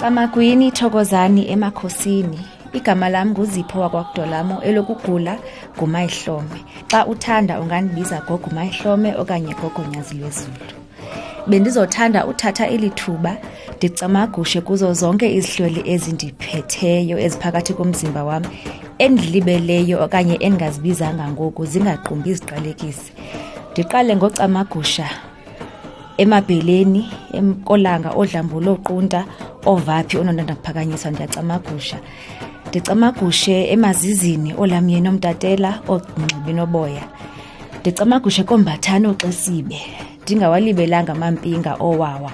Camagwini thokozani emakhosini. Igama lami nguzipho wakwakudolamo elokugula ngumayihlome. Xa uthanda ungandibiza gogumayihlome okanye gogonyazi lwezulu bendizothanda uthatha eli thuba ndicamagushe kuzo zonke izihlweli ezindiphetheyo eziphakathi komzimba wam endilibeleyo okanye endingazibizanga ngoku zingaqumbi iziqalekisi. Ndiqale ngocamagusha emabheleni emkolanga odlambulo oqunta ovaphi ononanda kuphakanyiswa ndiyacamagusha. Ndicamagushe emazizini olamyeni omtatela ongxibi noboya. Ndicamagushe kombathane oxesibe ndingawalibelanga amampinga owawa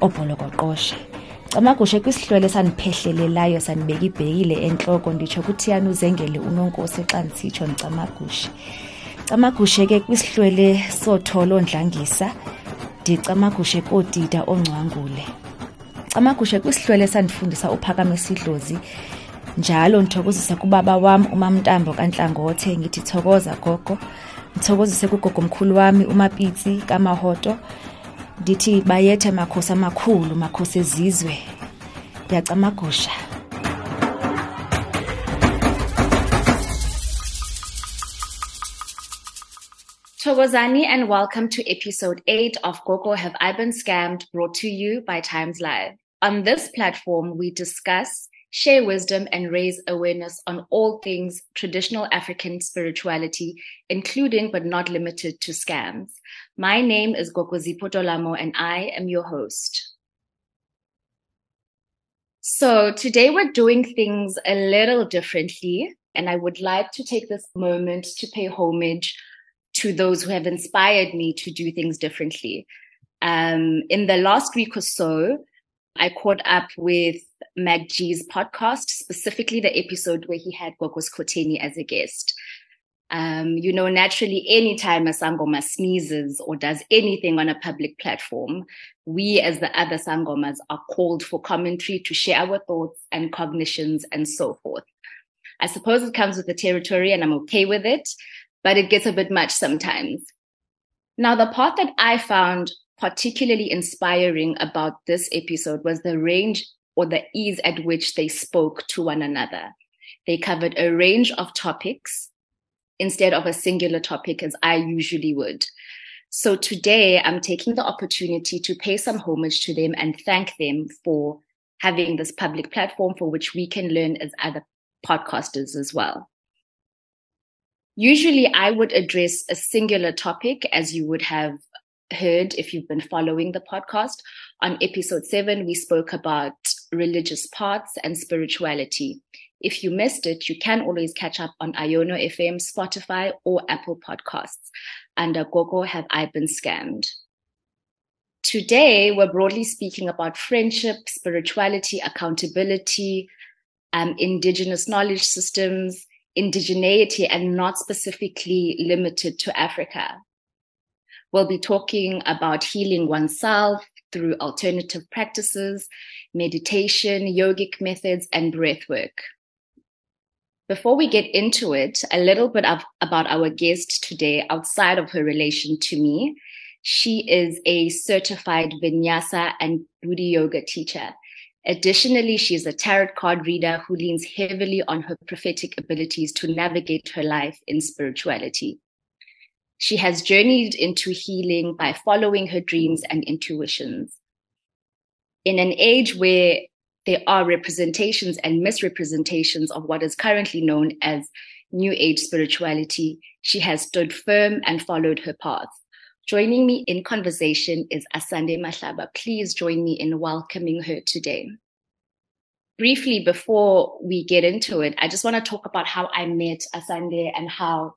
obholokoqoshe. Camagushe kwisihlwele sandiphehlelelayo sandibeka ibhekile entloko nditsho kuthiyana uzengele unonkosi xa ndisitsho ndicamagushe. Camagushe ke kwisihlwele sotholo ondlangisa ndicamagushe kootita ongcwangule. Camagushe kwisihlwele sandifundisa uphakama esidlozi njalo ndithokozise kubaba wam umamntambo kantlangothe ngithi thokoza gogo. Ndithokozise kugogo mkhulu wami umapitsi kamahoto. Ndithi bayethe makhosi amakhulu makhosi ezizwe. Ndiyacamagusha Thokozani and welcome to episode 8 of Gogo Have I Been Scammed brought to you by TimesLIVE. On this platform, we discuss, share wisdom, and raise awareness on all things traditional African spirituality, including but not limited to scams. My name is Gogo Zipho Dolamo, and I am your host. So today we're doing things a little differently, and I would like to take this moment to pay homage to those who have inspired me to do things differently. Um, in the last week or so, I caught up with MacG's podcast, specifically the episode where he had Gogo Skhotheni as a guest. Um, you know, naturally, anytime a Sangoma sneezes or does anything on a public platform, we as the other Sangomas are called for commentary to share our thoughts and cognitions and so forth. I suppose it comes with the territory and I'm okay with it but it gets a bit much sometimes. Now, the part that I found particularly inspiring about this episode was the range or the ease at which they spoke to one another. They covered a range of topics instead of a singular topic as I usually would. So today I'm taking the opportunity to pay some homage to them and thank them for having this public platform for which we can learn as other podcasters as well. Usually, I would address a singular topic, as you would have heard if you've been following the podcast. On episode seven, we spoke about religious parts and spirituality. If you missed it, you can always catch up on Iono FM, Spotify, or Apple Podcasts. Under Gogo Have I Been Scammed? Today, we're broadly speaking about friendship, spirituality, accountability, um, indigenous knowledge systems, indigeneity and not specifically limited to Africa. We'll be talking about healing oneself through alternative practices, meditation, yogic methods, and breath work. Before we get into it, a little bit of, about our guest today outside of her relation to me. She is a certified vinyasa and Buti yoga teacher. Additionally, she is a tarot card reader who leans heavily on her prophetic abilities to navigate her life in spirituality. She has journeyed into healing by following her dreams and intuitions. In an age where there are representations and misrepresentations of what is currently known as New Age spirituality, she has stood firm and followed her path. Joining me in conversation is Asande Mahlaba. Please join me in welcoming her today. Briefly, before we get into it, I just want to talk about how I met Asande and how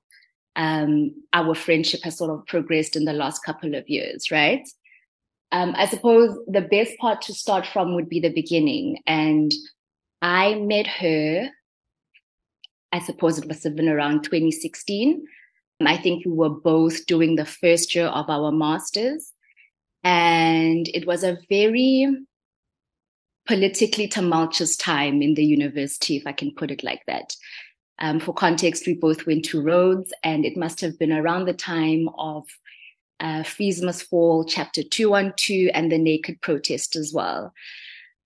um, our friendship has sort of progressed in the last couple of years, right? Um, I suppose the best part to start from would be the beginning. And I met her, I suppose it must have been around 2016. I think we were both doing the first year of our masters. And it was a very politically tumultuous time in the university, if I can put it like that. Um, for context, we both went to Rhodes, and it must have been around the time of uh, Fees Must Fall, Chapter 212, and the Naked Protest as well.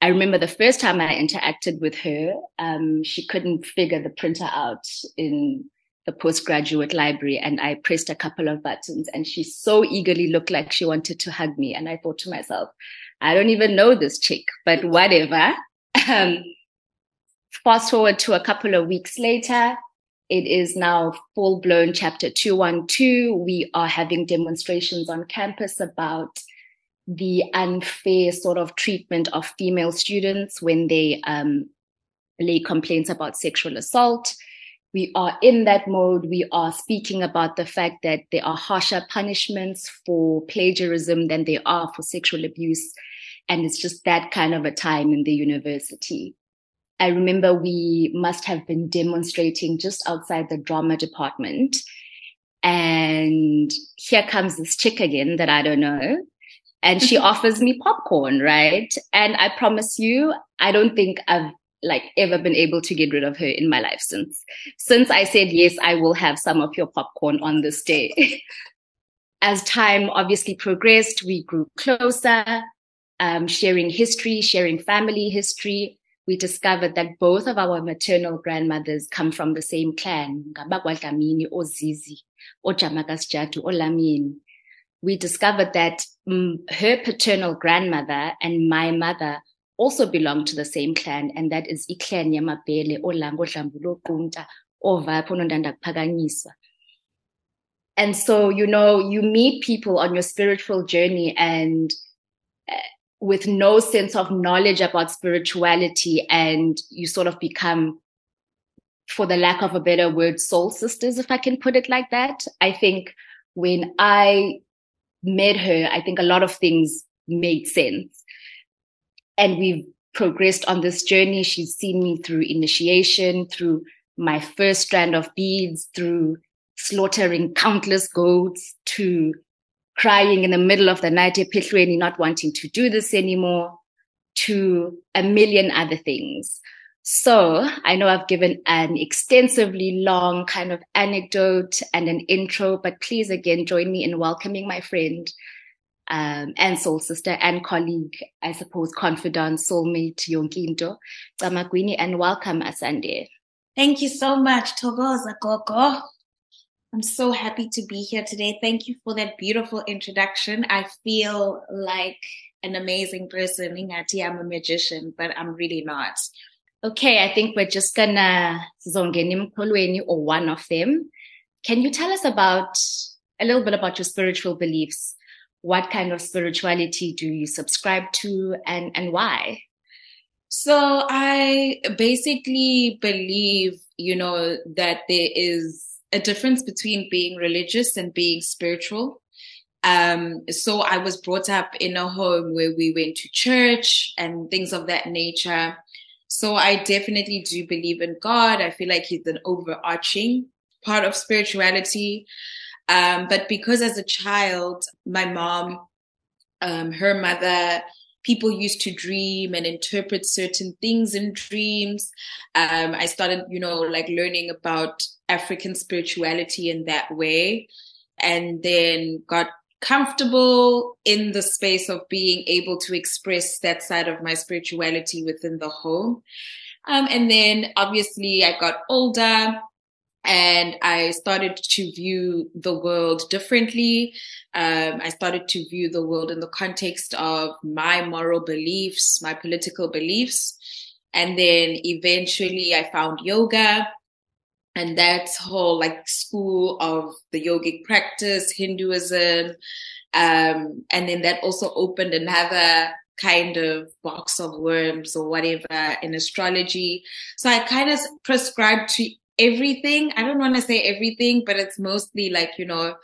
I remember the first time I interacted with her, um, she couldn't figure the printer out in the postgraduate library and I pressed a couple of buttons and she so eagerly looked like she wanted to hug me. And I thought to myself, I don't even know this chick, but whatever. Um, fast forward to a couple of weeks later, it is now full blown chapter 212. We are having demonstrations on campus about the unfair sort of treatment of female students when they um, lay complaints about sexual assault. We are in that mode. We are speaking about the fact that there are harsher punishments for plagiarism than there are for sexual abuse. And it's just that kind of a time in the university. I remember we must have been demonstrating just outside the drama department. And here comes this chick again that I don't know. And she offers me popcorn, right? And I promise you, I don't think I've like ever been able to get rid of her in my life since. Since I said, yes, I will have some of your popcorn on this day. As time obviously progressed, we grew closer, um, sharing history, sharing family history we discovered that both of our maternal grandmothers come from the same clan, Ozizi. We discovered that um, her paternal grandmother and my mother also belong to the same clan, and that is iClan Yamabele, Olango Dlambulo Kunta, Ovapho Nondandakphakanyiswa. And so, you know, you meet people on your spiritual journey and uh, with no sense of knowledge about spirituality and you sort of become for the lack of a better word soul sisters if i can put it like that i think when i met her i think a lot of things made sense and we've progressed on this journey she's seen me through initiation through my first strand of beads through slaughtering countless goats to crying in the middle of the night, epiphany, not wanting to do this anymore, to a million other things. So I know I've given an extensively long kind of anecdote and an intro, but please again join me in welcoming my friend um, and soul sister and colleague, I suppose, confidant, soulmate, Yonkinto, Camagwini, and welcome Asande. Thank you so much, Thokoza Gogo. I'm so happy to be here today. Thank you for that beautiful introduction. I feel like an amazing person. Ingati, I'm a magician, but I'm really not. Okay, I think we're just gonna zongeni mkolweni or one of them. Can you tell us about a little bit about your spiritual beliefs? What kind of spirituality do you subscribe to and, and why? So I basically believe, you know, that there is a difference between being religious and being spiritual. Um, so I was brought up in a home where we went to church and things of that nature. So I definitely do believe in God. I feel like He's an overarching part of spirituality. Um, but because as a child, my mom, um, her mother, people used to dream and interpret certain things in dreams. Um, I started, you know, like learning about African spirituality in that way, and then got comfortable in the space of being able to express that side of my spirituality within the home. Um, and then obviously I got older and I started to view the world differently. Um, I started to view the world in the context of my moral beliefs, my political beliefs. And then eventually I found yoga and that whole like school of the yogic practice, Hinduism. Um, and then that also opened another kind of box of worms or whatever in astrology. So I kind of prescribed to everything. I don't want to say everything, but it's mostly like, you know,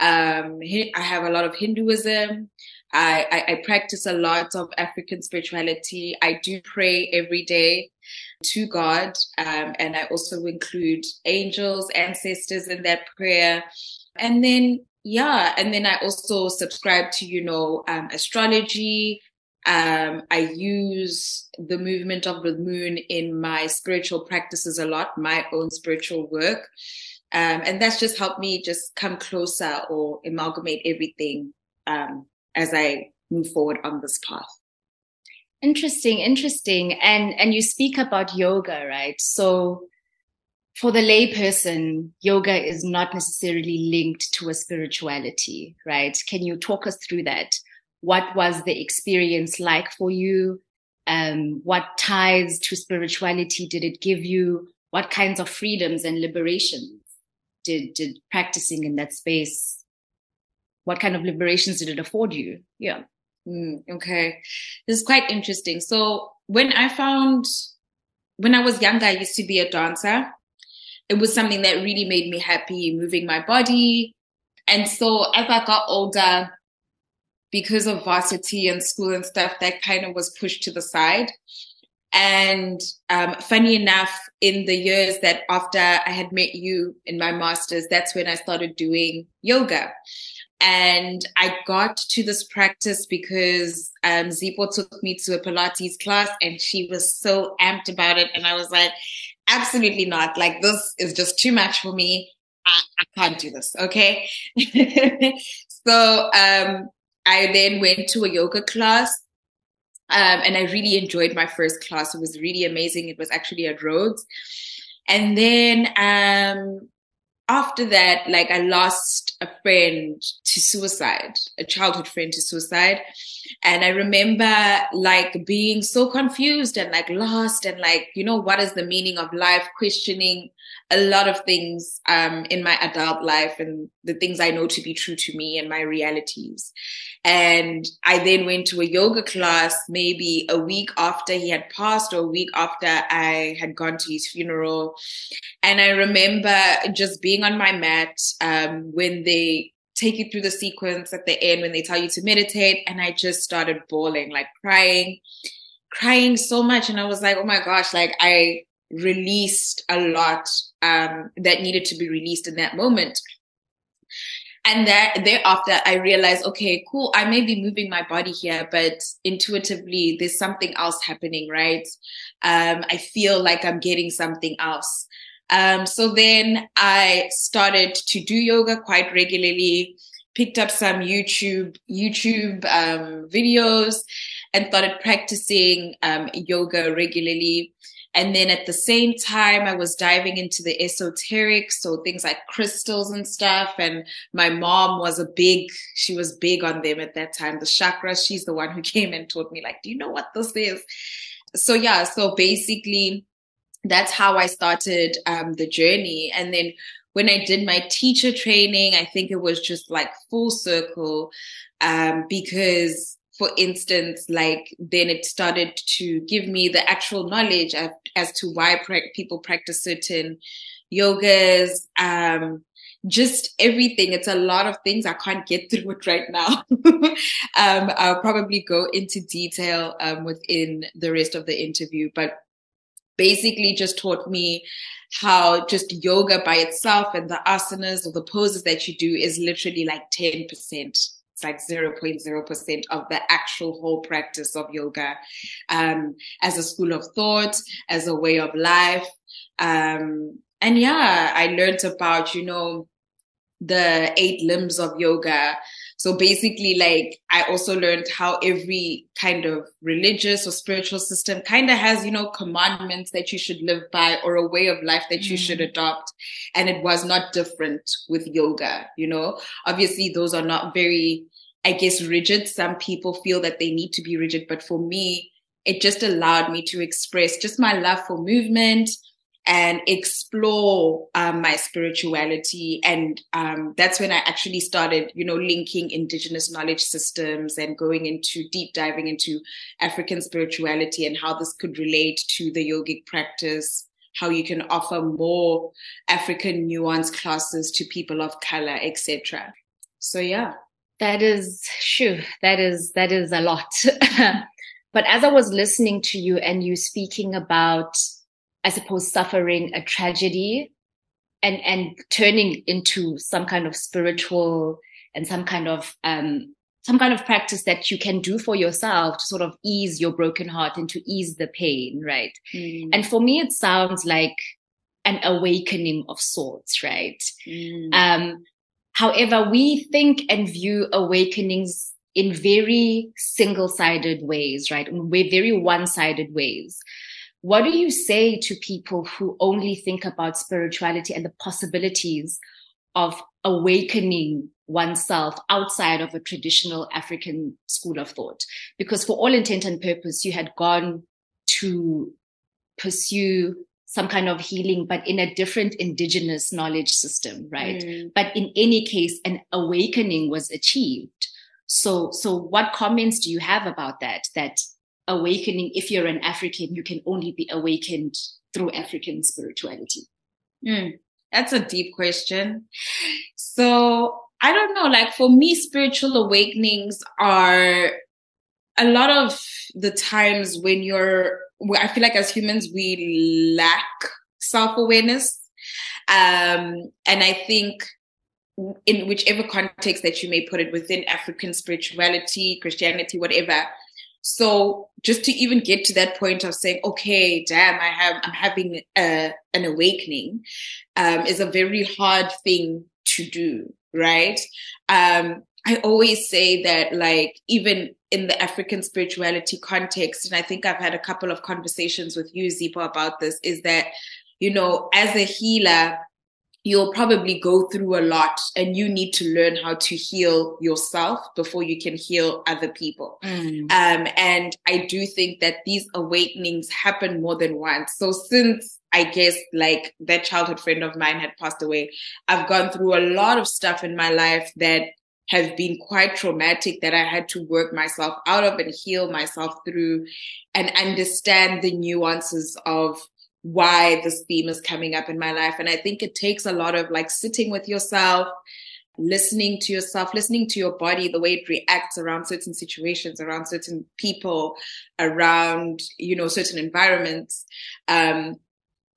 um, I have a lot of Hinduism. I, I, I practice a lot of African spirituality. I do pray every day to God. Um, and I also include angels, ancestors in that prayer. And then, yeah, and then I also subscribe to, you know, um, astrology, um, I use the movement of the moon in my spiritual practices a lot, my own spiritual work. Um, and that's just helped me just come closer or amalgamate everything um, as I move forward on this path. Interesting, interesting. And and you speak about yoga, right? So for the layperson, yoga is not necessarily linked to a spirituality, right? Can you talk us through that? What was the experience like for you? Um, what ties to spirituality did it give you? What kinds of freedoms and liberations did, did practicing in that space? What kind of liberations did it afford you? Yeah. Mm, okay. This is quite interesting. So when I found, when I was younger, I used to be a dancer. It was something that really made me happy, moving my body. And so as I got older, because of varsity and school and stuff, that kind of was pushed to the side. And um, funny enough, in the years that after I had met you in my master's, that's when I started doing yoga. And I got to this practice because um, Zipho took me to a Pilates class and she was so amped about it. And I was like, absolutely not. Like, this is just too much for me. I, I can't do this. Okay. so um, I then went to a yoga class. Um, and I really enjoyed my first class. It was really amazing. It was actually at Rhodes. And then um, after that, like I lost a friend to suicide, a childhood friend to suicide. And I remember like being so confused and like lost and like, you know, what is the meaning of life? Questioning a lot of things um, in my adult life and the things I know to be true to me and my realities. And I then went to a yoga class maybe a week after he had passed or a week after I had gone to his funeral. And I remember just being on my mat um, when they take you through the sequence at the end when they tell you to meditate. And I just started bawling, like crying, crying so much. And I was like, oh my gosh, like I released a lot um, that needed to be released in that moment. And that thereafter, I realized, okay, cool. I may be moving my body here, but intuitively, there's something else happening, right? Um, I feel like I'm getting something else. Um, so then I started to do yoga quite regularly, picked up some YouTube, YouTube, um, videos and started practicing, um, yoga regularly. And then at the same time, I was diving into the esoteric, so things like crystals and stuff. And my mom was a big, she was big on them at that time. The chakras, she's the one who came and taught me, like, do you know what this is? So yeah, so basically, that's how I started um, the journey. And then when I did my teacher training, I think it was just like full circle um, because for instance, like then it started to give me the actual knowledge as to why pra- people practice certain yogas, um, just everything. It's a lot of things. I can't get through it right now. um, I'll probably go into detail um, within the rest of the interview, but basically just taught me how just yoga by itself and the asanas or the poses that you do is literally like 10% it's like 0.0% of the actual whole practice of yoga um, as a school of thought, as a way of life. Um, and yeah, I learned about, you know, the eight limbs of yoga. So basically, like, I also learned how every kind of religious or spiritual system kind of has, you know, commandments that you should live by or a way of life that you mm. should adopt. And it was not different with yoga, you know? Obviously, those are not very I guess, rigid. Some people feel that they need to be rigid, but for me, it just allowed me to express just my love for movement and explore um, my spirituality. And um, that's when I actually started, you know, linking indigenous knowledge systems and going into deep diving into African spirituality and how this could relate to the yogic practice how you can offer more African nuance classes to people of color, etc. So yeah. That is, shoo, that is, that is a lot. but as I was listening to you and you speaking about, I suppose, suffering a tragedy and, and turning into some kind of spiritual and some kind of, um, some kind of practice that you can do for yourself to sort of ease your broken heart and to ease the pain, right? Mm. And for me, it sounds like an awakening of sorts, right? Mm. Um, However, we think and view awakenings in very single sided ways, right? We're very one sided ways. What do you say to people who only think about spirituality and the possibilities of awakening oneself outside of a traditional African school of thought? Because for all intent and purpose, you had gone to pursue some kind of healing, but in a different indigenous knowledge system, right? Mm. But in any case, an awakening was achieved. So, so what comments do you have about that? That awakening, if you're an African, you can only be awakened through African spirituality? Mm. That's a deep question. So I don't know, like for me, spiritual awakenings are a lot of the times when you're I feel like as humans, we lack self awareness. Um, and I think in whichever context that you may put it within African spirituality, Christianity, whatever. So just to even get to that point of saying, okay, damn, I have, I'm having a, an awakening, um, is a very hard thing to do, right? Um, I always say that, like, even in the African spirituality context, and I think I've had a couple of conversations with you, Zipho, about this, is that, you know, as a healer, you'll probably go through a lot and you need to learn how to heal yourself before you can heal other people. Mm. Um, and I do think that these awakenings happen more than once. So since I guess like that childhood friend of mine had passed away, I've gone through a lot of stuff in my life that have been quite traumatic that I had to work myself out of and heal myself through and understand the nuances of why this theme is coming up in my life. And I think it takes a lot of like sitting with yourself, listening to yourself, listening to your body, the way it reacts around certain situations, around certain people, around, you know, certain environments. Um,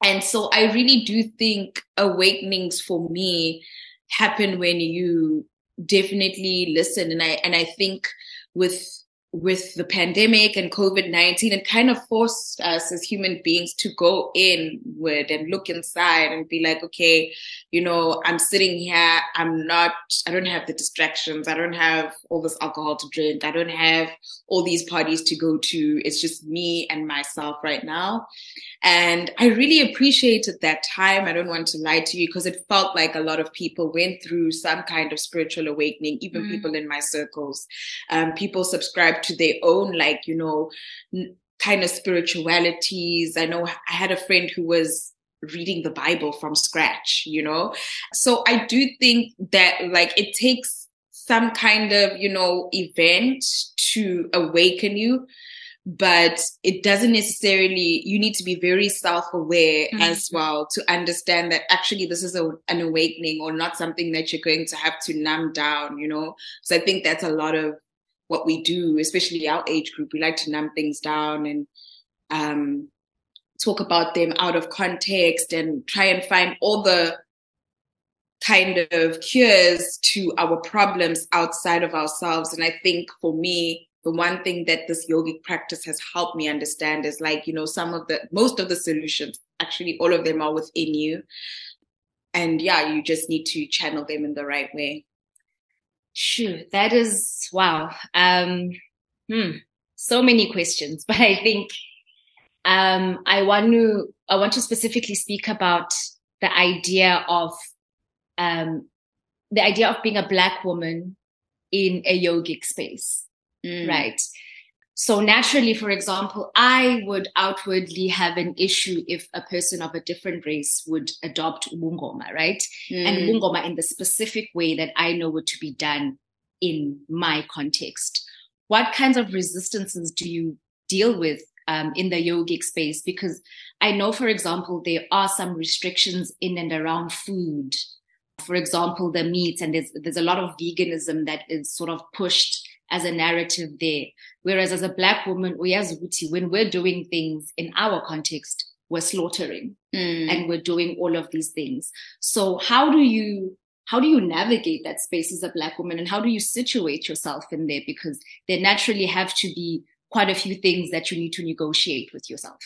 and so I really do think awakenings for me happen when you definitely listen. And I and I think with with the pandemic and COVID 19, it kind of forced us as human beings to go inward and look inside and be like, okay, you know, I'm sitting here. I'm not, I don't have the distractions. I don't have all this alcohol to drink. I don't have all these parties to go to. It's just me and myself right now. And I really appreciated that time. I don't want to lie to you because it felt like a lot of people went through some kind of spiritual awakening, even mm. people in my circles. Um, people subscribe to their own, like, you know, n- kind of spiritualities. I know I had a friend who was reading the Bible from scratch, you know? So I do think that like it takes some kind of, you know, event to awaken you but it doesn't necessarily you need to be very self-aware mm-hmm. as well to understand that actually this is a, an awakening or not something that you're going to have to numb down you know so i think that's a lot of what we do especially our age group we like to numb things down and um, talk about them out of context and try and find all the kind of cures to our problems outside of ourselves and i think for me the one thing that this yogic practice has helped me understand is like, you know, some of the, most of the solutions, actually all of them are within you. And yeah, you just need to channel them in the right way. Sure. That is, wow. Um, hmm, so many questions, but I think, um, I want to, I want to specifically speak about the idea of, um, the idea of being a black woman in a yogic space mm. right? So naturally, for example, I would outwardly have an issue if a person of a different race would adopt ubungoma, right? Mm. And ubungoma in the specific way that I know it to be done in my context. What kinds of resistances do you deal with um, in the yogic space? Because I know, for example, there are some restrictions in and around food. For example, the meats, and there's there's a lot of veganism that is sort of pushed as a narrative there. Whereas as a black woman, uyazuti, when we're doing things in our context, we're slaughtering mm. and we're doing all of these things. So how do you how do you navigate that space as a black woman and how do you situate yourself in there? Because there naturally have to be quite a few things that you need to negotiate with yourself.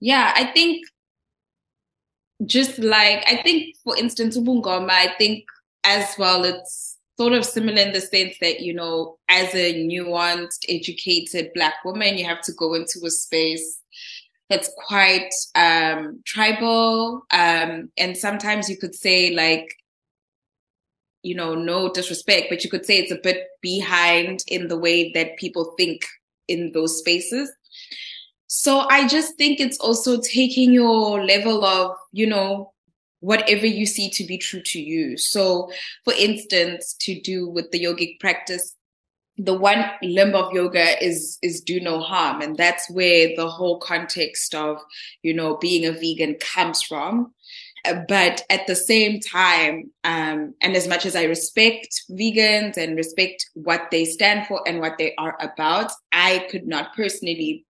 Yeah, I think just like I think for instance Ubungoma, I think as well it's sort of similar in the sense that, you know, as a nuanced, educated Black woman, you have to go into a space that's quite um, tribal. Um, and sometimes you could say, like, you know, no disrespect, but you could say it's a bit behind in the way that people think in those spaces. So I just think it's also taking your level of, you know, whatever you see to be true to you. So, for instance, to do with the yogic practice, the one limb of yoga is is do no harm, and that's where the whole context of you know being a vegan comes from. Uh, but at the same time, um, and as much as I respect vegans and respect what they stand for and what they are about, I could not personally,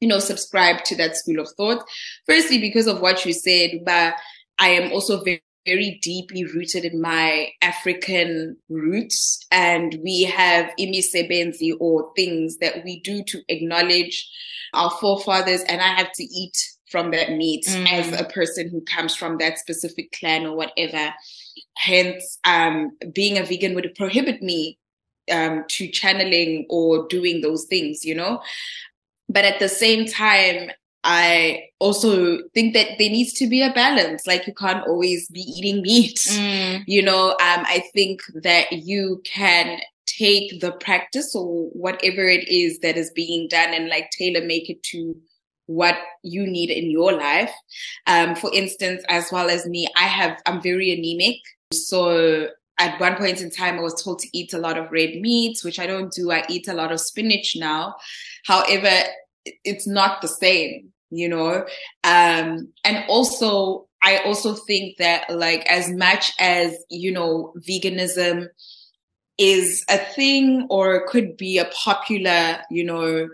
you know, subscribe to that school of thought. Firstly, because of what you said, but I am also very, very deeply rooted in my African roots. And we have imisebenzi or things that we do to acknowledge our forefathers. And I have to eat from that meat mm. as a person who comes from that specific clan or whatever. Hence, um, being a vegan would prohibit me um, to channeling or doing those things, you know? But at the same time, I also think that there needs to be a balance. Like you can't always be eating meat. Mm. You know, um, I think that you can take the practice or whatever it is that is being done and like tailor make it to what you need in your life. Um, for instance, as well as me, I have, I'm very anemic. So at one point in time, I was told to eat a lot of red meats, which I don't do. I eat a lot of spinach now. However, it's not the same, you know? Um, and also, I also think that like as much as, you know, veganism is a thing or could be a popular, you know,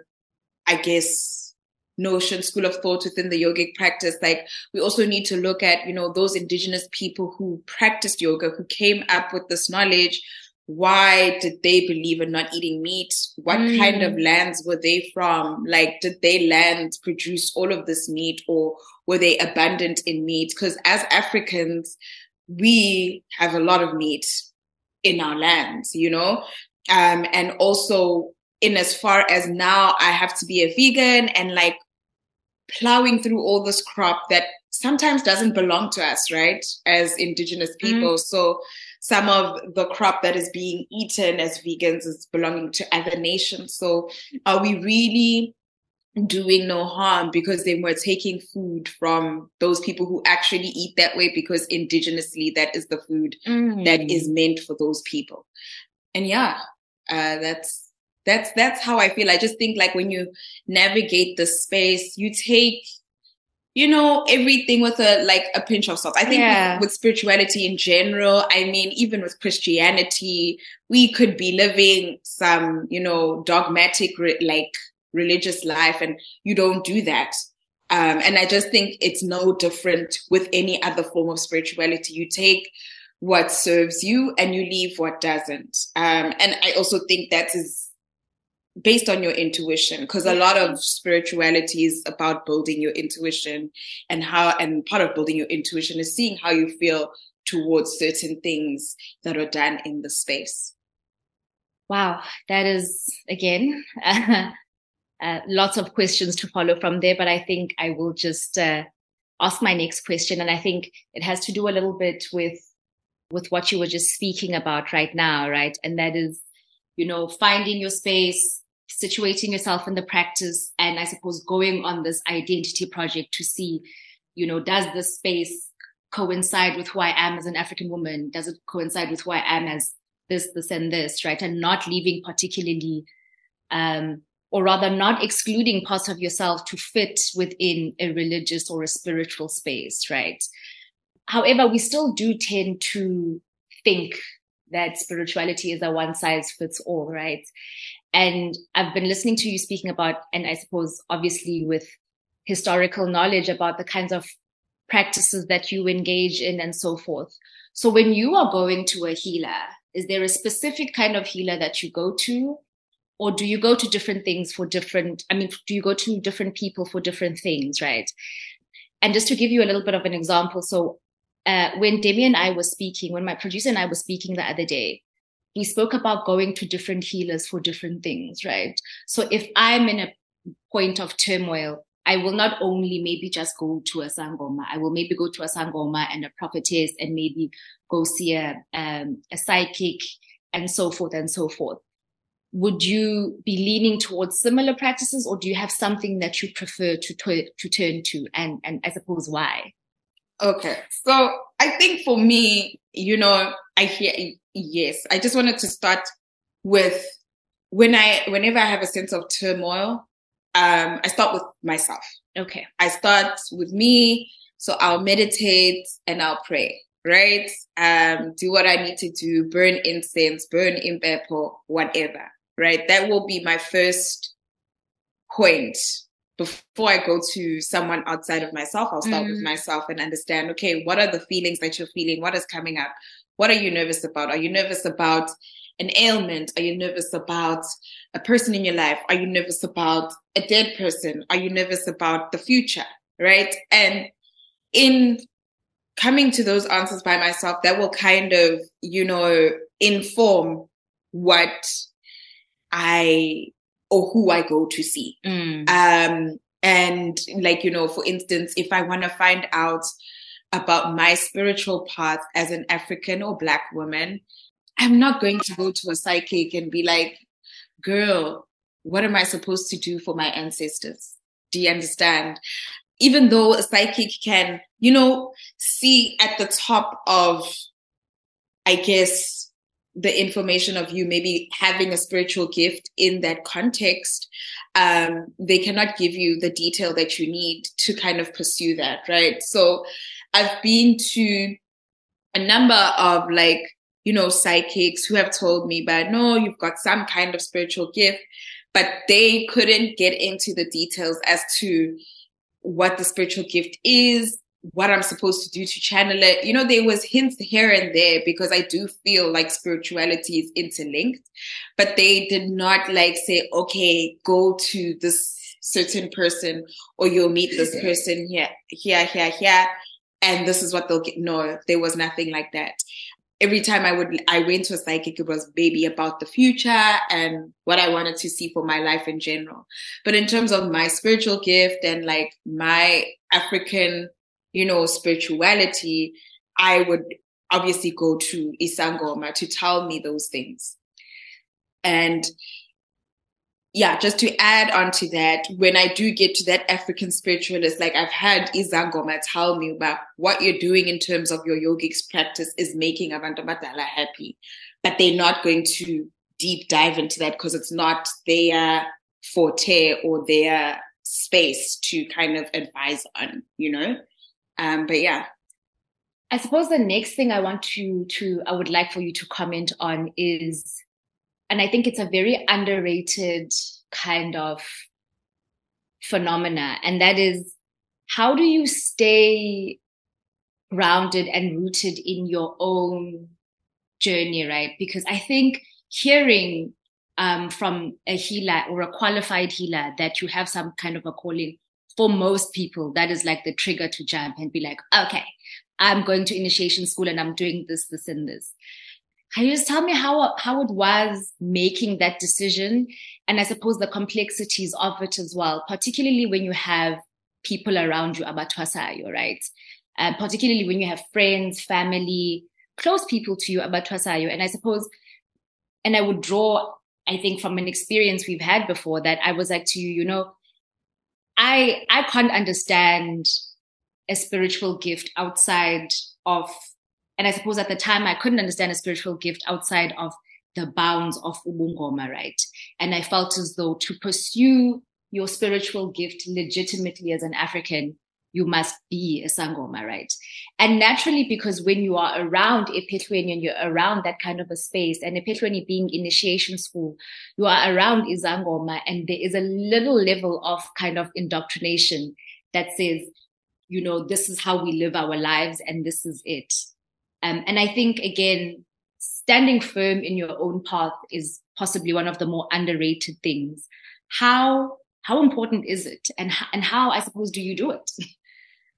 I guess notion, school of thought within the yogic practice. Like we also need to look at, you know, those indigenous people who practiced yoga, who came up with this knowledge. Why did they believe in not eating meat? What mm. kind of lands were they from? Like, did their lands produce all of this meat or were they abundant in meat? Because as Africans, we have a lot of meat in our lands, you know? Um, and also in as far as now I have to be a vegan and like plowing through all this crop that sometimes doesn't belong to us, right? As indigenous mm-hmm. people. Mm. So some of the crop that is being eaten as vegans is belonging to other nations. So are we really doing no harm because then we're taking food from those people who actually eat that way because indigenously that is the food mm. that is meant for those people. And yeah, uh, that's that's that's how I feel. I just think like when you navigate the space, you take you know everything with a like a pinch of salt. I think yeah. with, with spirituality in general, I mean even with Christianity, we could be living some you know dogmatic re- like religious life, and you don't do that. Um, and I just think it's no different with any other form of spirituality. You take what serves you and you leave what doesn't. Um, and I also think that is based on your intuition because a lot of spirituality is about building your intuition and how and part of building your intuition is seeing how you feel towards certain things that are done in the space. Wow that is again uh, uh, lots of questions to follow from there but i think i will just uh, ask my next question. And i think it has to do a little bit with with what you were just speaking about right now right? And that is you know finding your space situating yourself in the practice and I suppose going on this identity project to see, you know, does this space coincide with who I am as an African woman? Does it coincide with who I am as this, this, and this, right? And not leaving particularly, um, or rather not excluding parts of yourself to fit within a religious or a spiritual space, right? However, we still do tend to think that spirituality is a one size fits all, right? And I've been listening to you speaking about, and I suppose obviously with historical knowledge about the kinds of practices that you engage in and so forth. So when you are going to a healer, is there a specific kind of healer that you go to? Or do you go to different things for different, I mean, do you go to different people for different things, right? And just to give you a little bit of an example, so uh, when Demi and I were speaking, when my producer and I were speaking the other day, we spoke about going to different healers for different things, right? So if I'm in a point of turmoil, I will not only maybe just go to a sangoma, I will maybe go to a sangoma and a prophetess and maybe go see a, um, a psychic and so forth and so forth. Would you be leaning towards similar practices or do you have something that you prefer to, to, to turn to? And, and I suppose why? Okay. So I think for me, you know, I hear, yes, I just wanted to start with when I, whenever I have a sense of turmoil, um, I start with myself. Okay. I start with me. So I'll meditate and I'll pray, right? Um, do what I need to do, burn incense, burn impepo, whatever, right? That will be my first point before I go to someone outside of myself, I'll start mm. with myself and understand, okay, what are the feelings that you're feeling? What is coming up? What are you nervous about? Are you nervous about an ailment? Are you nervous about a person in your life? Are you nervous about a dead person? Are you nervous about the future? Right. And in coming to those answers by myself, that will kind of, you know, inform what I or who I go to see. Mm. Um, and like, you know, for instance, if I want to find out about my spiritual path as an African or Black woman, I'm not going to go to a psychic and be like, girl, what am I supposed to do for my ancestors? Do you understand? Even though a psychic can, you know, see at the top of, I guess, the information of you maybe having a spiritual gift in that context, um, they cannot give you the detail that you need to kind of pursue that, right? So I've been to a number of like, you know, psychics who have told me, but no, you've got some kind of spiritual gift, but they couldn't get into the details as to what the spiritual gift is, what I'm supposed to do to channel it. You know, there was hints here and there because I do feel like spirituality is interlinked, but they did not like say, okay, go to this certain person or you'll meet this person here, here, here, here. And this is what they'll get. No, there was nothing like that. Every time I would, I went to a psychic, it was maybe about the future and what I wanted to see for my life in general. But in terms of my spiritual gift and like my African you know, spirituality, I would obviously go to Isangoma to tell me those things. And yeah, just to add on to that, when I do get to that African spiritualist, like I've had Izangoma tell me about what you're doing in terms of your yogic practice is making Abantu happy, but they're not going to deep dive into that because it's not their forte or their space to kind of advise on, you know? Um, but yeah. I suppose the next thing I want to to I would like for you to comment on is, and I think it's a very underrated kind of phenomena, and that is how do you stay grounded and rooted in your own journey, right? Because I think hearing um, from a healer or a qualified healer that you have some kind of a calling for most people, that is like the trigger to jump and be like, okay, I'm going to initiation school and I'm doing this, this, and this. Can you just tell me how how it was making that decision, and I suppose the complexities of it as well, particularly when you have people around you abatwasayo, right? Uh, particularly when you have friends, family, close people to you abatwasayo, and I suppose, and I would draw, I think, from an experience we've had before that I was like to you, you know, I I can't understand a spiritual gift outside of and I suppose at the time I couldn't understand a spiritual gift outside of the bounds of Ubungoma, right? And I felt as though to pursue your spiritual gift legitimately as an African, you must be a Sangoma, right? And naturally, because when you are around Ephetweni and you're around that kind of a space, and a Ephetweni being initiation school, you are around Izangoma, and there is a little level of kind of indoctrination that says, you know, this is how we live our lives and this is it. Um, and I think, again, standing firm in your own path is possibly one of the more underrated things. How how important is it and and how i suppose do you do it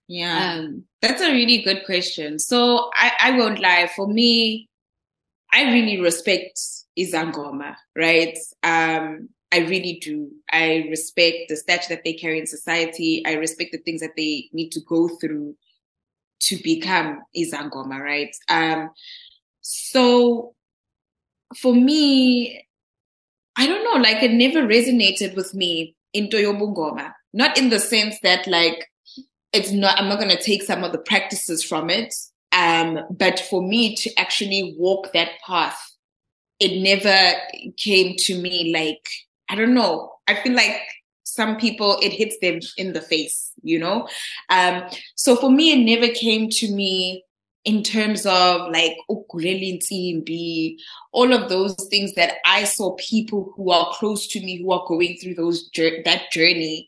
Yeah, um, that's a really good question. So I, I won't lie. For me, I really respect Izangoma, right? Um, I really do. I respect the stature that they carry in society. I respect the things that they need to go through to become Izangoma, right? Um, so for me, I don't know, like it never resonated with me in Toyobungoma. Not in the sense that like it's not I'm not gonna take some of the practices from it. Um, but for me to actually walk that path, it never came to me like I don't know. I feel like some people it hits them in the face, you know? Um, so for me it never came to me in terms of like be all of those things that I saw people who are close to me who are going through those that journey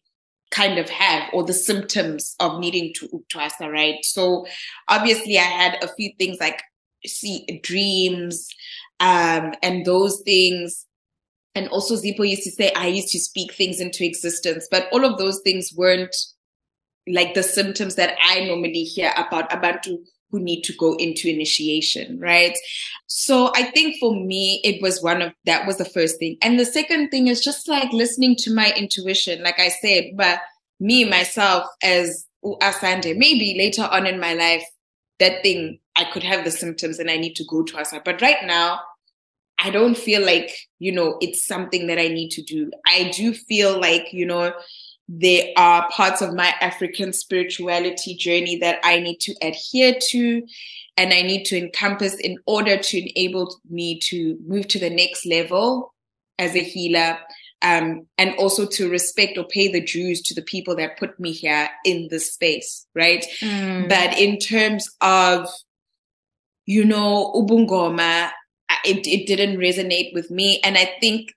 kind of have or the symptoms of needing to uktwasa, right? So obviously I had a few things like see dreams um and those things and also Zipho used to say I used to speak things into existence, but all of those things weren't like the symptoms that I normally hear about Abantu who need to go into initiation, right? So I think for me, it was one of that was the first thing. And the second thing is just like listening to my intuition. Like I said, but me, myself, as Asande, maybe later on in my life, that thing, I could have the symptoms and I need to go to Asa. But right now, I don't feel like, you know, it's something that I need to do. I do feel like, you know, there are parts of my African spirituality journey that I need to adhere to and I need to encompass in order to enable me to move to the next level as a healer. Um, and also to respect or pay the dues to the people that put me here in this space, right? Mm. But in terms of, you know, Ubungoma, it, it didn't resonate with me. And I think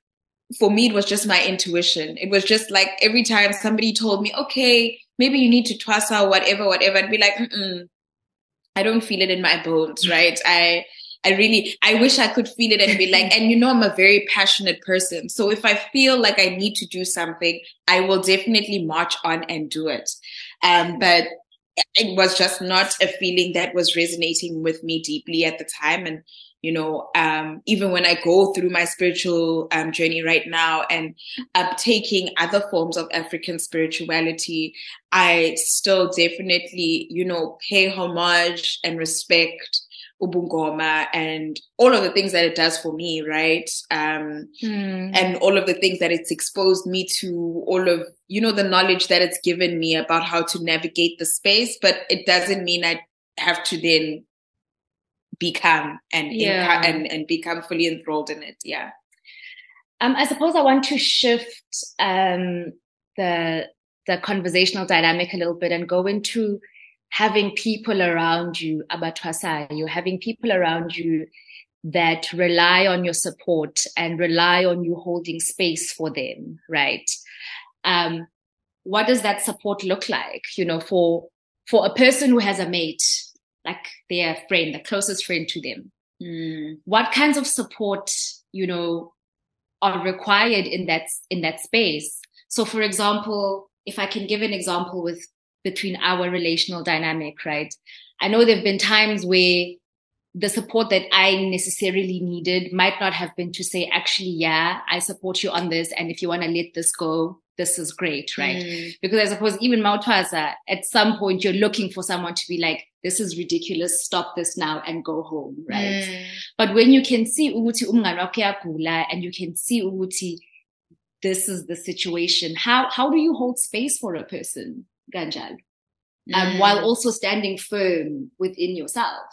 for me, it was just my intuition. It was just like every time somebody told me, okay, maybe you need to twasa or whatever, whatever, I'd be like, Mm-mm, I don't feel it in my bones, right? I, I really, I wish I could feel it and be like, and you know, I'm a very passionate person. So if I feel like I need to do something, I will definitely march on and do it. Um, but it was just not a feeling that was resonating with me deeply at the time. And you know, um, even when I go through my spiritual um, journey right now and uptaking other forms of African spirituality, I still definitely, you know, pay homage and respect Ubungoma and all of the things that it does for me, right? Um, mm. And all of the things that it's exposed me to, all of, you know, the knowledge that it's given me about how to navigate the space, but it doesn't mean I have to then become and yeah. and and become fully enthralled in it. Yeah. Um, I suppose I want to shift um, the the conversational dynamic a little bit and go into having people around you about Tuasai. you having people around you that rely on your support and rely on you holding space for them, right? Um, what does that support look like? You know, for for a person who has a mate like their friend, the closest friend to them. Mm. What kinds of support, you know, are required in that in that space? So, for example, if I can give an example with between our relational dynamic, right? I know there've been times where the support that I necessarily needed might not have been to say, actually, yeah, I support you on this. And if you want to let this go, this is great, right? Mm. Because I suppose even Mautwaza, at some point you're looking for someone to be like, this is ridiculous, stop this now and go home, right? Mm. But when you can see umngani and you can see Uguti, this is the situation, how how do you hold space for a person, Ganjal? Um, mm. Um, while also standing firm within yourself.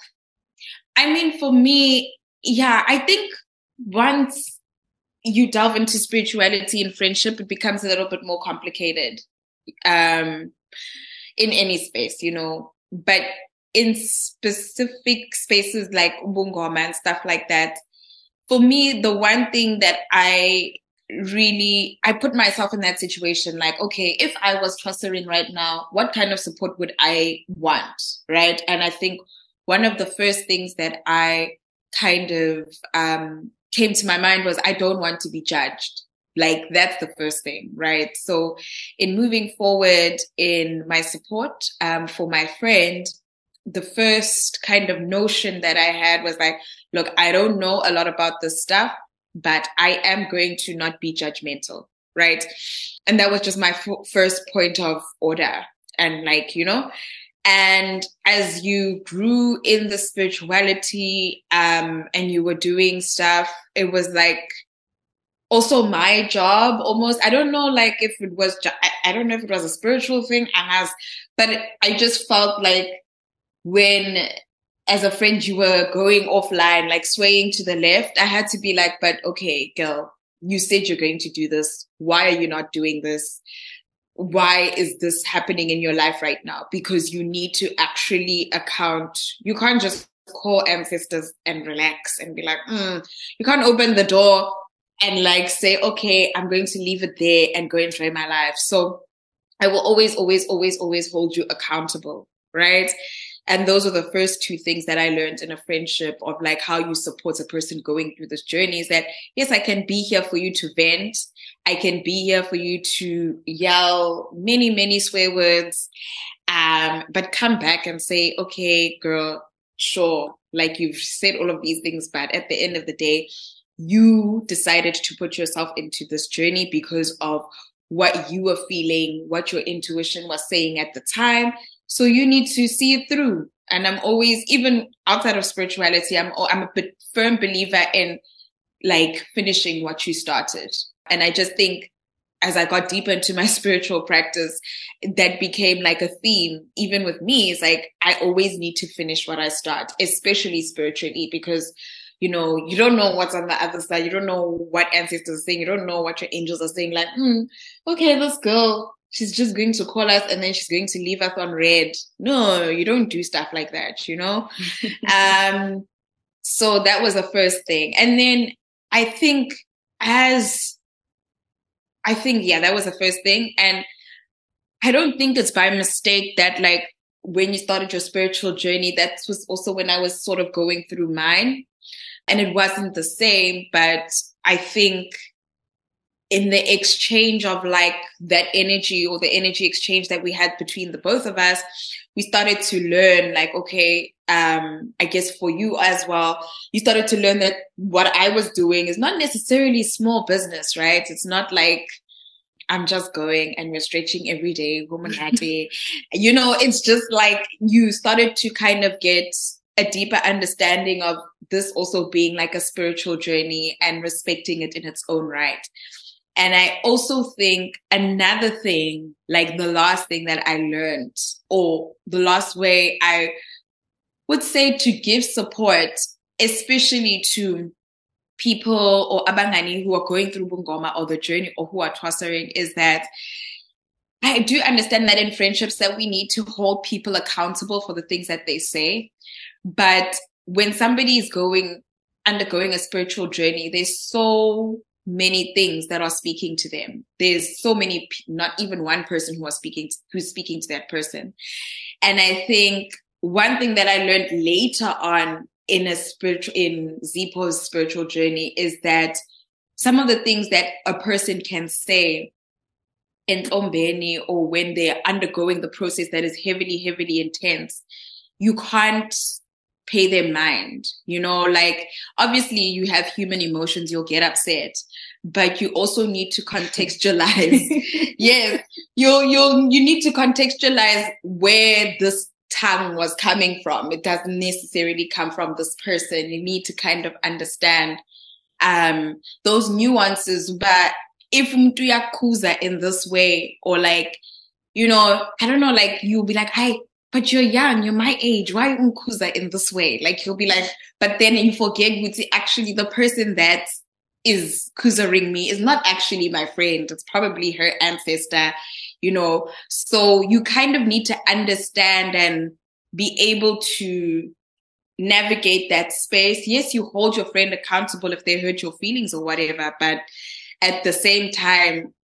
I mean, for me, yeah, I think once you delve into spirituality and friendship, it becomes a little bit more complicated um, in any space, you know. But in specific spaces like Ubungoma and stuff like that, for me, the one thing that I really I put myself in that situation like okay if I was trusting right now what kind of support would I want right and I think one of the first things that I kind of um came to my mind was I don't want to be judged. Like that's the first thing, right? So in moving forward in my support um, for my friend, the first kind of notion that I had was like, look, I don't know a lot about this stuff, but I am going to not be judgmental, right? And that was just my f- first point of order. And like, you know, and as you grew in the spirituality, um, and you were doing stuff, it was like, also my job almost. I don't know, like if it was, I, I don't know if it was a spiritual thing, as, but I just felt like when as a friend you were going offline, like swaying to the left, I had to be like, but okay, girl, you said you're going to do this. Why are you not doing this? Why is this happening in your life right now? Because you need to actually account. You can't just call ancestors and relax and be like, mm. you can't open the door and like say, okay, I'm going to leave it there and go enjoy my life. So I will always, always, always, always hold you accountable, right? And those are the first two things that I learned in a friendship of like how you support a person going through this journey is that yes, I can be here for you to vent. I can be here for you to yell many, many swear words. Um, but come back and say, okay, girl, sure. Like you've said all of these things, but at the end of the day, you decided to put yourself into this journey because of what you were feeling, what your intuition was saying at the time. So you need to see it through. And I'm always, even outside of spirituality, I'm, I'm a firm believer in like finishing what you started. And I just think as I got deeper into my spiritual practice, that became like a theme, even with me. It's like, I always need to finish what I start, especially spiritually, because you know, you don't know what's on the other side. You don't know what ancestors are saying. You don't know what your angels are saying. Like, hmm, okay, this girl, she's just going to call us and then she's going to leave us on red. No, you don't do stuff like that, you know? um, so that was the first thing. And then I think as, I think, yeah, that was the first thing. And I don't think it's by mistake that like when you started your spiritual journey, that was also when I was sort of going through mine and it wasn't the same, but I think in the exchange of like that energy or the energy exchange that we had between the both of us, we started to learn like, okay, um, I guess for you as well, you started to learn that what I was doing is not necessarily small business, right? It's not like, I'm just going and we're stretching every day, woman happy. you know, it's just like you started to kind of get a deeper understanding of this also being like a spiritual journey and respecting it in its own right. And I also think another thing, like the last thing that I learned, or the last way I would say to give support, especially to people or abangani who are going through Bungoma or the journey or who are twasering, is that I do understand that in friendships that we need to hold people accountable for the things that they say. But when somebody is going, undergoing a spiritual journey, there's so many things that are speaking to them. There's so many, not even one person who are speaking, to, who's speaking to that person. And I think one thing that I learned later on in a spiritual, in Zipho's spiritual journey is that some of the things that a person can say in Ombeni or when they're undergoing the process that is heavily, heavily intense, you can't pay their mind. You know, like obviously you have human emotions, you'll get upset, but you also need to contextualize. yes, you'll, you'll, you need to contextualize where this tongue was coming from. It doesn't necessarily come from this person. You need to kind of understand um those nuances. But if mtu yakuza in this way, or like, you know, I don't know, like you'll be like, I but you're young, you're my age. Why unkuza in this way? Like you'll be like, but then you forget Guti, actually the person that is kuzaring me is not actually my friend. It's probably her ancestor, you know. So you kind of need to understand and be able to navigate that space. Yes, you hold your friend accountable if they hurt your feelings or whatever, but at the same time,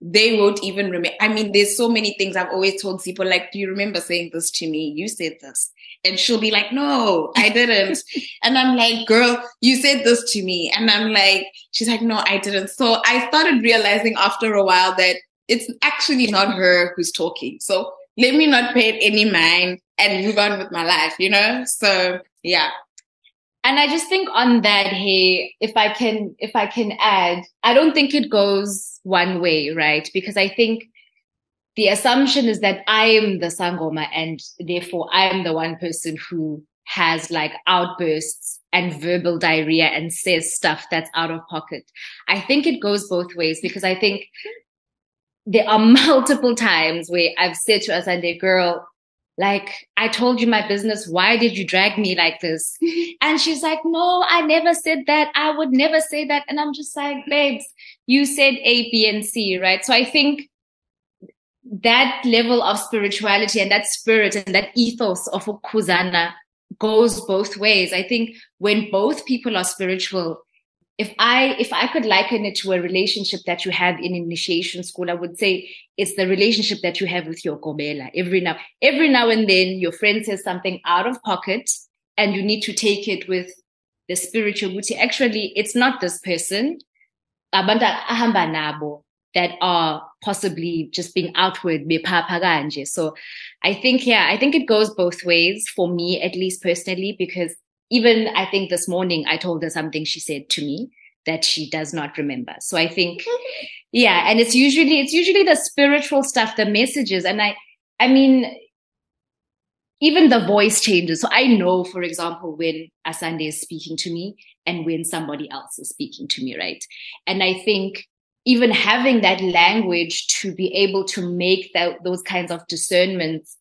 they won't even remember. I mean, there's so many things I've always told people, like, do you remember saying this to me? You said this. And she'll be like, no, I didn't. and I'm like, girl, you said this to me. And I'm like, she's like, no, I didn't. So I started realizing after a while that it's actually not her who's talking. So let me not pay it any mind and move on with my life, you know? So yeah. And I just think on that, hey, if I can, if I can add, I don't think it goes one way, right? Because I think the assumption is that I am the Sangoma and therefore I am the one person who has like outbursts and verbal diarrhea and says stuff that's out of pocket. I think it goes both ways because I think there are multiple times where I've said to Asande girl, like, I told you my business. Why did you drag me like this? And she's like, no, I never said that. I would never say that. And I'm just like, babes, you said A, B, and C, right? So I think that level of spirituality and that spirit and that ethos of Ukuzana goes both ways. I think when both people are spiritual, if I if I could liken it to a relationship that you have in initiation school, I would say it's the relationship that you have with your gobela. Every now every now and then your friend says something out of pocket and you need to take it with the spiritual beauty. Actually, it's not this person. that are possibly just being outward so i think yeah i think it goes both ways for me at least personally because even I think this morning I told her something she said to me that she does not remember. So I think, yeah, and it's usually, it's usually the spiritual stuff, the messages. And I, I mean, even the voice changes. So I know, for example, when Asande is speaking to me and when somebody else is speaking to me, right? And I think even having that language to be able to make that, those kinds of discernments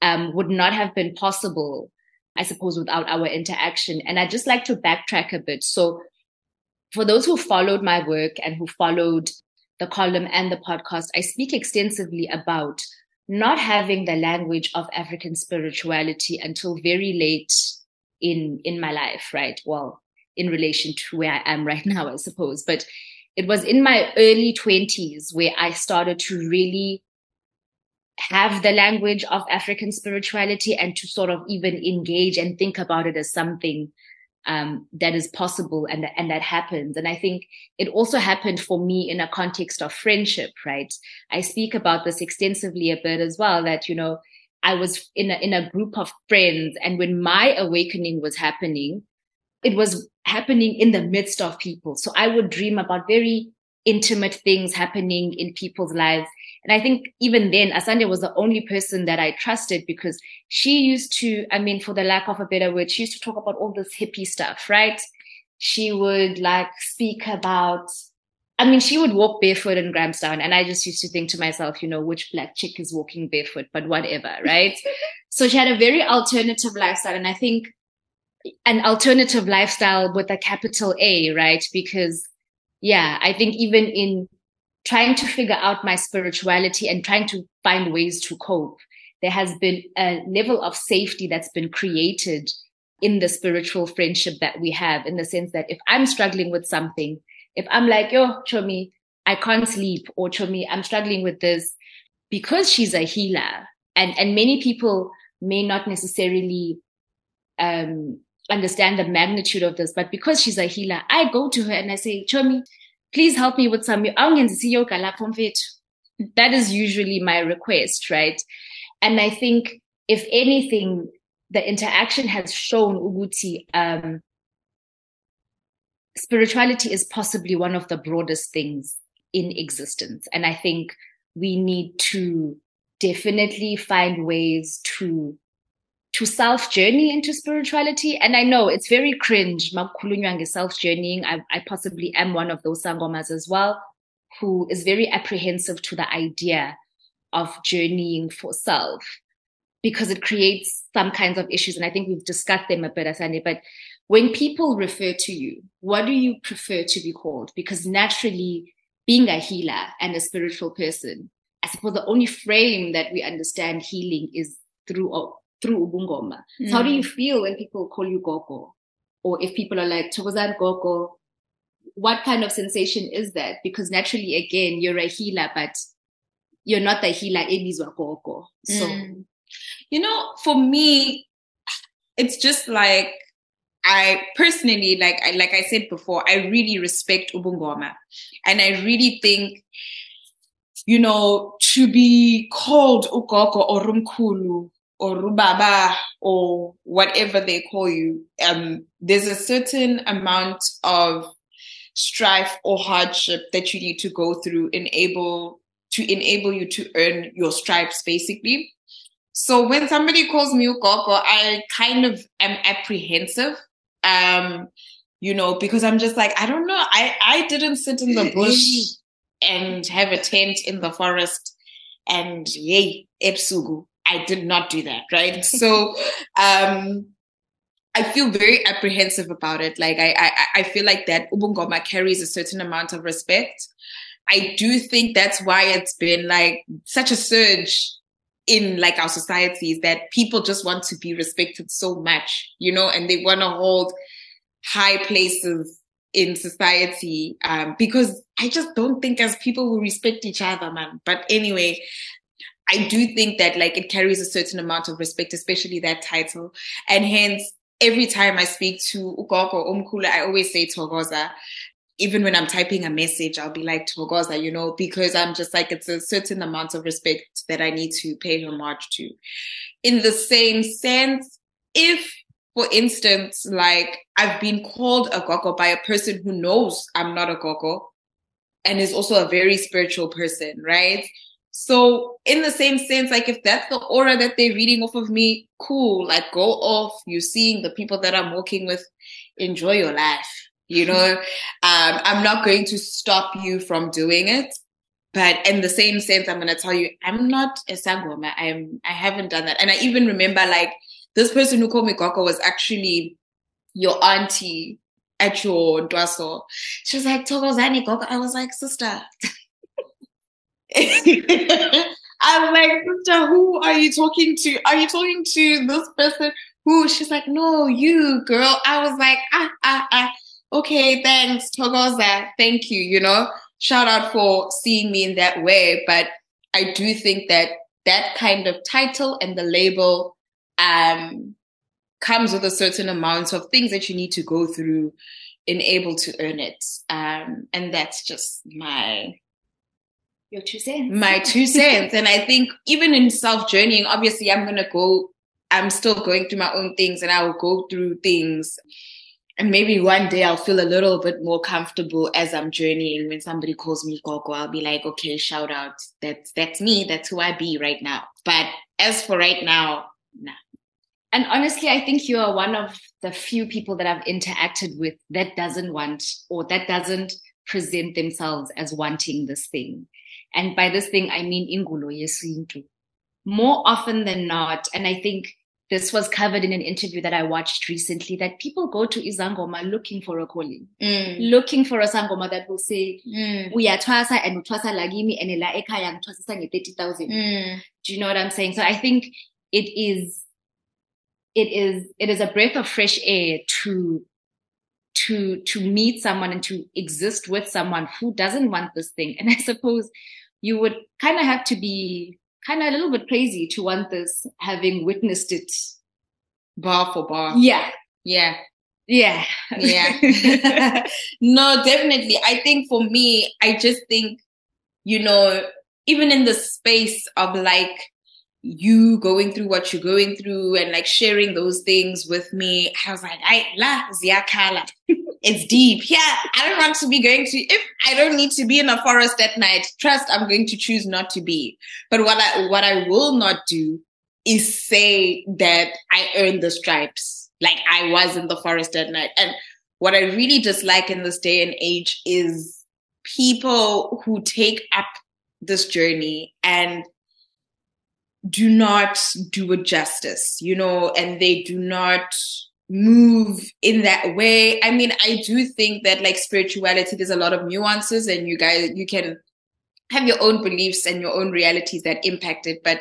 um, would not have been possible I suppose, without our interaction. And I'd just like to backtrack a bit. So, for those who followed my work and who followed the column and the podcast, I speak extensively about not having the language of African spirituality until very late in in my life, right? Well, in relation to where I am right now, I suppose. But it was in my early 20s where I started to really have the language of African spirituality and to sort of even engage and think about it as something um, that is possible and, and that happens. And I think it also happened for me in a context of friendship, right? I speak about this extensively a bit as well, that, you know, I was in a, in a group of friends and when my awakening was happening, it was happening in the midst of people. So I would dream about very intimate things happening in people's lives and I think even then, Asande was the only person that I trusted because she used to, I mean, for the lack of a better word, she used to talk about all this hippie stuff, right? She would like speak about, I mean, she would walk barefoot in Grahamstown. And I just used to think to myself, you know, which black chick is walking barefoot, but whatever, right? so she had a very alternative lifestyle. And I think an alternative lifestyle with a capital A, right? Because yeah, I think even in trying to figure out my spirituality and trying to find ways to cope, there has been a level of safety that's been created in the spiritual friendship that we have in the sense that if I'm struggling with something, if I'm like, yo, Chomi, I can't sleep, or Chomi, I'm struggling with this, because she's a healer, and, and many people may not necessarily um, understand the magnitude of this, but because she's a healer, I go to her and I say, Chomi, please help me with some that is usually my request right? And i think if anything the interaction has shown uguti um, spirituality is possibly one of the broadest things in existence. And i think we need to definitely find ways to to self journey into spirituality. And I know it's very cringe, Makulunyang is self journeying. I, I possibly am one of those sangomas as well, who is very apprehensive to the idea of journeying for self because it creates some kinds of issues. And I think we've discussed them a bit, Asande. But when people refer to you, what do you prefer to be called? Because naturally, being a healer and a spiritual person, I suppose the only frame that we understand healing is through through Ubungoma. Mm. So how do you mm. feel when people call you Gogo? Or if people are like, Thokozani Gogo, what kind of sensation is that? Because naturally, again, you're a healer, but you're not the healer, Elizwa Gogo. So, mm. you know, for me, it's just like, I personally, like I, like I said before, I really respect Ubungoma. And I really think you know, to be called ugogo or rumkulu or rubaba or whatever they call you, um, there's a certain amount of strife or hardship that you need to go through enable to enable you to earn your stripes basically. So when somebody calls me ugogo i kind of am apprehensive um you know because i'm just like i don't know. I i didn't sit in the bush and have a tent in the forest and yay epsugu i did not do that right so um I feel very apprehensive about it. Like I, I, I feel like that Ubungoma carries a certain amount of respect. I do think that's why it's been like such a surge in like our societies that people just want to be respected so much, you know, and they want to hold high places in society um, because I just don't think as people will respect each other, man. But anyway, I do think that like it carries a certain amount of respect, especially that title, and hence every time I speak to Ukoko or Umkula, I always say Thokoza. Even when I'm typing a message, I'll be like Thokoza, you know, because I'm just like, it's a certain amount of respect that I need to pay homage to. In the same sense, if, for instance, like I've been called a Gogo by a person who knows I'm not a Gogo and is also a very spiritual person, right? So in the same sense, like if that's the aura that they're reading off of me, cool. Like go off. You're seeing the people that I'm working with. Enjoy your life. You know, um, I'm not going to stop you from doing it. But in the same sense, I'm going to tell you, I'm not a sangoma. I'm, I haven't done that. And I even remember like this person who called me Gogo was actually your auntie at your dwaso. She was like, Thokozani Gogo. I was like, sister. I'm like, sister, who are you talking to? Are you talking to this person? Who? She's like, no, you girl. I was like, ah, ah, ah. Okay, thanks, Thokoza. Thank you. You know, shout out for seeing me in that way. But I do think that that kind of title and the label um, comes with a certain amount of things that you need to go through in able to earn it. Um, and that's just my your two cents. My two cents. and I think even in self journeying, obviously I'm gonna go, I'm still going through my own things and I will go through things. And maybe one day I'll feel a little bit more comfortable as I'm journeying. When somebody calls me Gogo, I'll be like, okay, shout out. That's that's me. That's who I be right now. But as for right now, nah. And honestly, I think you are one of the few people that I've interacted with that doesn't want or that doesn't present themselves as wanting this thing. And by this thing, I mean ingulo yesintu. More often than not, and I think this was covered in an interview that I watched recently, that people go to Izangoma looking for a calling, mm. looking for a sangoma that will say, mm. uyatwasa and utwasa lagimi and ela ekaya nge 30,000. Mm. Do you know what I'm saying? So I think it is, it is, it is a breath of fresh air to to to meet someone and to exist with someone who doesn't want this thing. And i suppose you would kind of have to be kind of a little bit crazy to want this having witnessed it bar for bar. Yeah. Yeah. Yeah. Yeah. No definitely. I think for me i just think you know even in the space of like you going through what you're going through and like sharing those things with me. I was like, I la ziakala. it's deep. Yeah, I don't want to be going to if I don't need to be in a forest at night. Trust I'm going to choose not to be. But what I what I will not do is say that I earned the stripes. Like I was in the forest at night. And what I really dislike in this day and age is people who take up this journey and do not do it justice, you know, and they do not move in that way. I mean, I do think that like spirituality, there's a lot of nuances and you guys, you can have your own beliefs and your own realities that impact it. But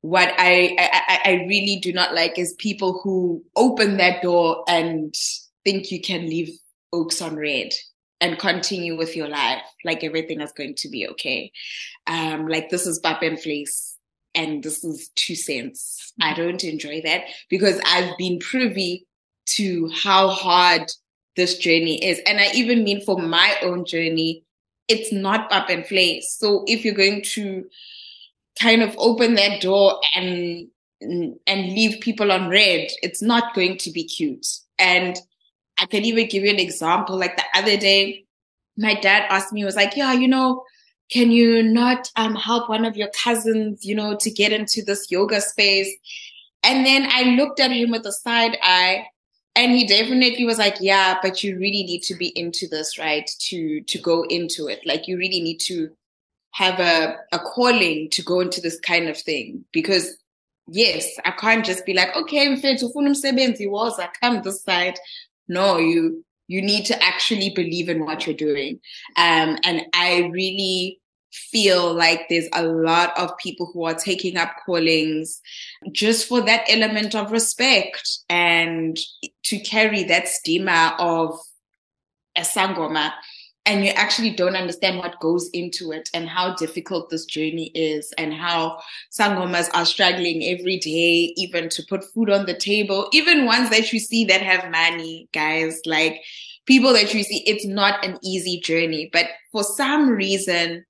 what I, I, I really do not like is people who open that door and think you can leave oaks on red and continue with your life like everything is going to be okay. Um, like this is Bap and Place and this is two cents. I don't enjoy that because I've been privy to how hard this journey is. And I even mean for my own journey, it's not up and place. So if you're going to kind of open that door and and leave people on red, it's not going to be cute. And I can even give you an example. Like the other day, my dad asked me, was like, yeah, you know, can you not um, help one of your cousins, you know, to get into this yoga space? And then I looked at him with a side eye and he definitely was like, yeah, but you really need to be into this, right? To, to go into it. Like you really need to have a, a calling to go into this kind of thing because yes, I can't just be like, okay, mfethu umsebenzi woza come this side. No, you you need to actually believe in what you're doing. Um, and I really feel like there's a lot of people who are taking up callings just for that element of respect and to carry that stigma of a sangoma. And you actually don't understand what goes into it and how difficult this journey is and how sangomas are struggling every day even to put food on the table. Even ones that you see that have money guys like people that you see it's not an easy journey. But for some reason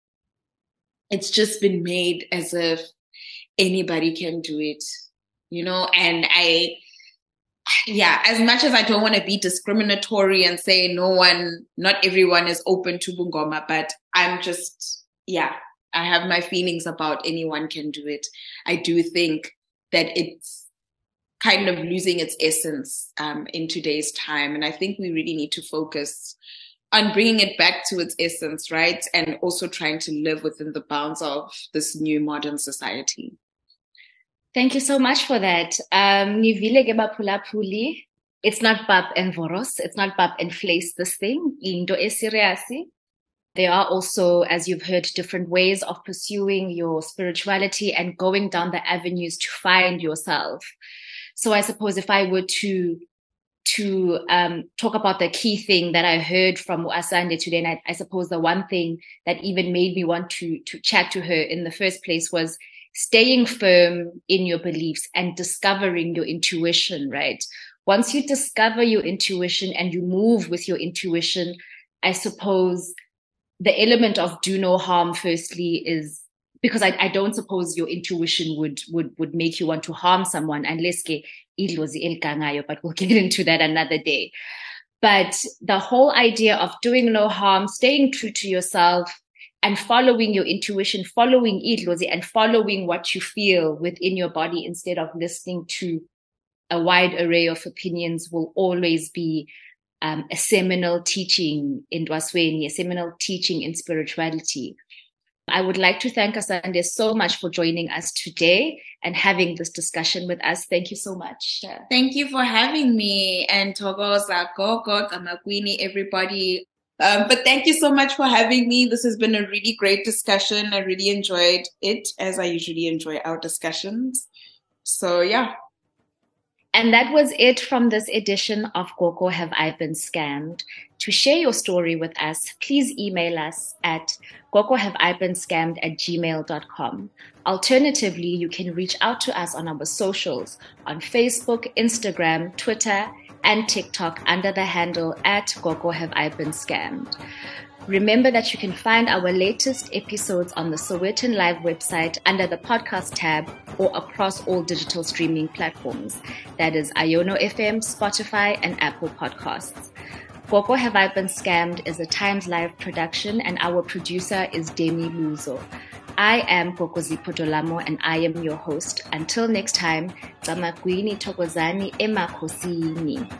it's just been made as if anybody can do it you know and i yeah, as much as I don't want to be discriminatory and say no one, not everyone is open to Bungoma, but I'm just, yeah, I have my feelings about anyone can do it. I do think that it's kind of losing its essence um, in today's time. And I think we really need to focus on bringing it back to its essence, right? And also trying to live within the bounds of this new modern society. Thank you so much for that. Um, it's not bab and voros. It's not bab and place this thing. Indo esiriasi. There are also, as you've heard, different ways of pursuing your spirituality and going down the avenues to find yourself. So I suppose if I were to to um, talk about the key thing that I heard from Asande today, and I, I suppose the one thing that even made me want to to chat to her in the first place was staying firm in your beliefs and discovering your intuition, right? Once you discover your intuition and you move with your intuition, I suppose the element of do no harm firstly is because I, I don't suppose your intuition would would would make you want to harm someone unless it was ke but we'll get into that another day. But the whole idea of doing no harm, staying true to yourself, and following your intuition, following idlozi and following what you feel within your body instead of listening to a wide array of opinions will always be um, a seminal teaching in Dwasweni, a seminal teaching in spirituality. I would like to thank Asande so much for joining us today and having this discussion with us. Thank you so much. Thank you for having me and Thokoza Gogo Camagwini, everybody um, but thank you so much for having me. This has been a really great discussion. I really enjoyed it, as I usually enjoy our discussions. So, yeah. And that was it from this edition of Gogo Have I Been Scammed? To share your story with us, please email us at gogohaveibeen at gmail.com. Alternatively, you can reach out to us on our socials on Facebook, Instagram, Twitter, and TikTok under the handle at Gogo. Remember that you can find our latest episodes on the Sowetan Live website under the podcast tab or across all digital streaming platforms. That is Iono FM, Spotify, and Apple Podcasts. Gogo Have I Been Scammed is a TimesLIVE production, and our producer is Demi Luzo. I am Gogo Zipho Dolamo and I am your host. Until next time, Camagwini Thokozani Emakosini.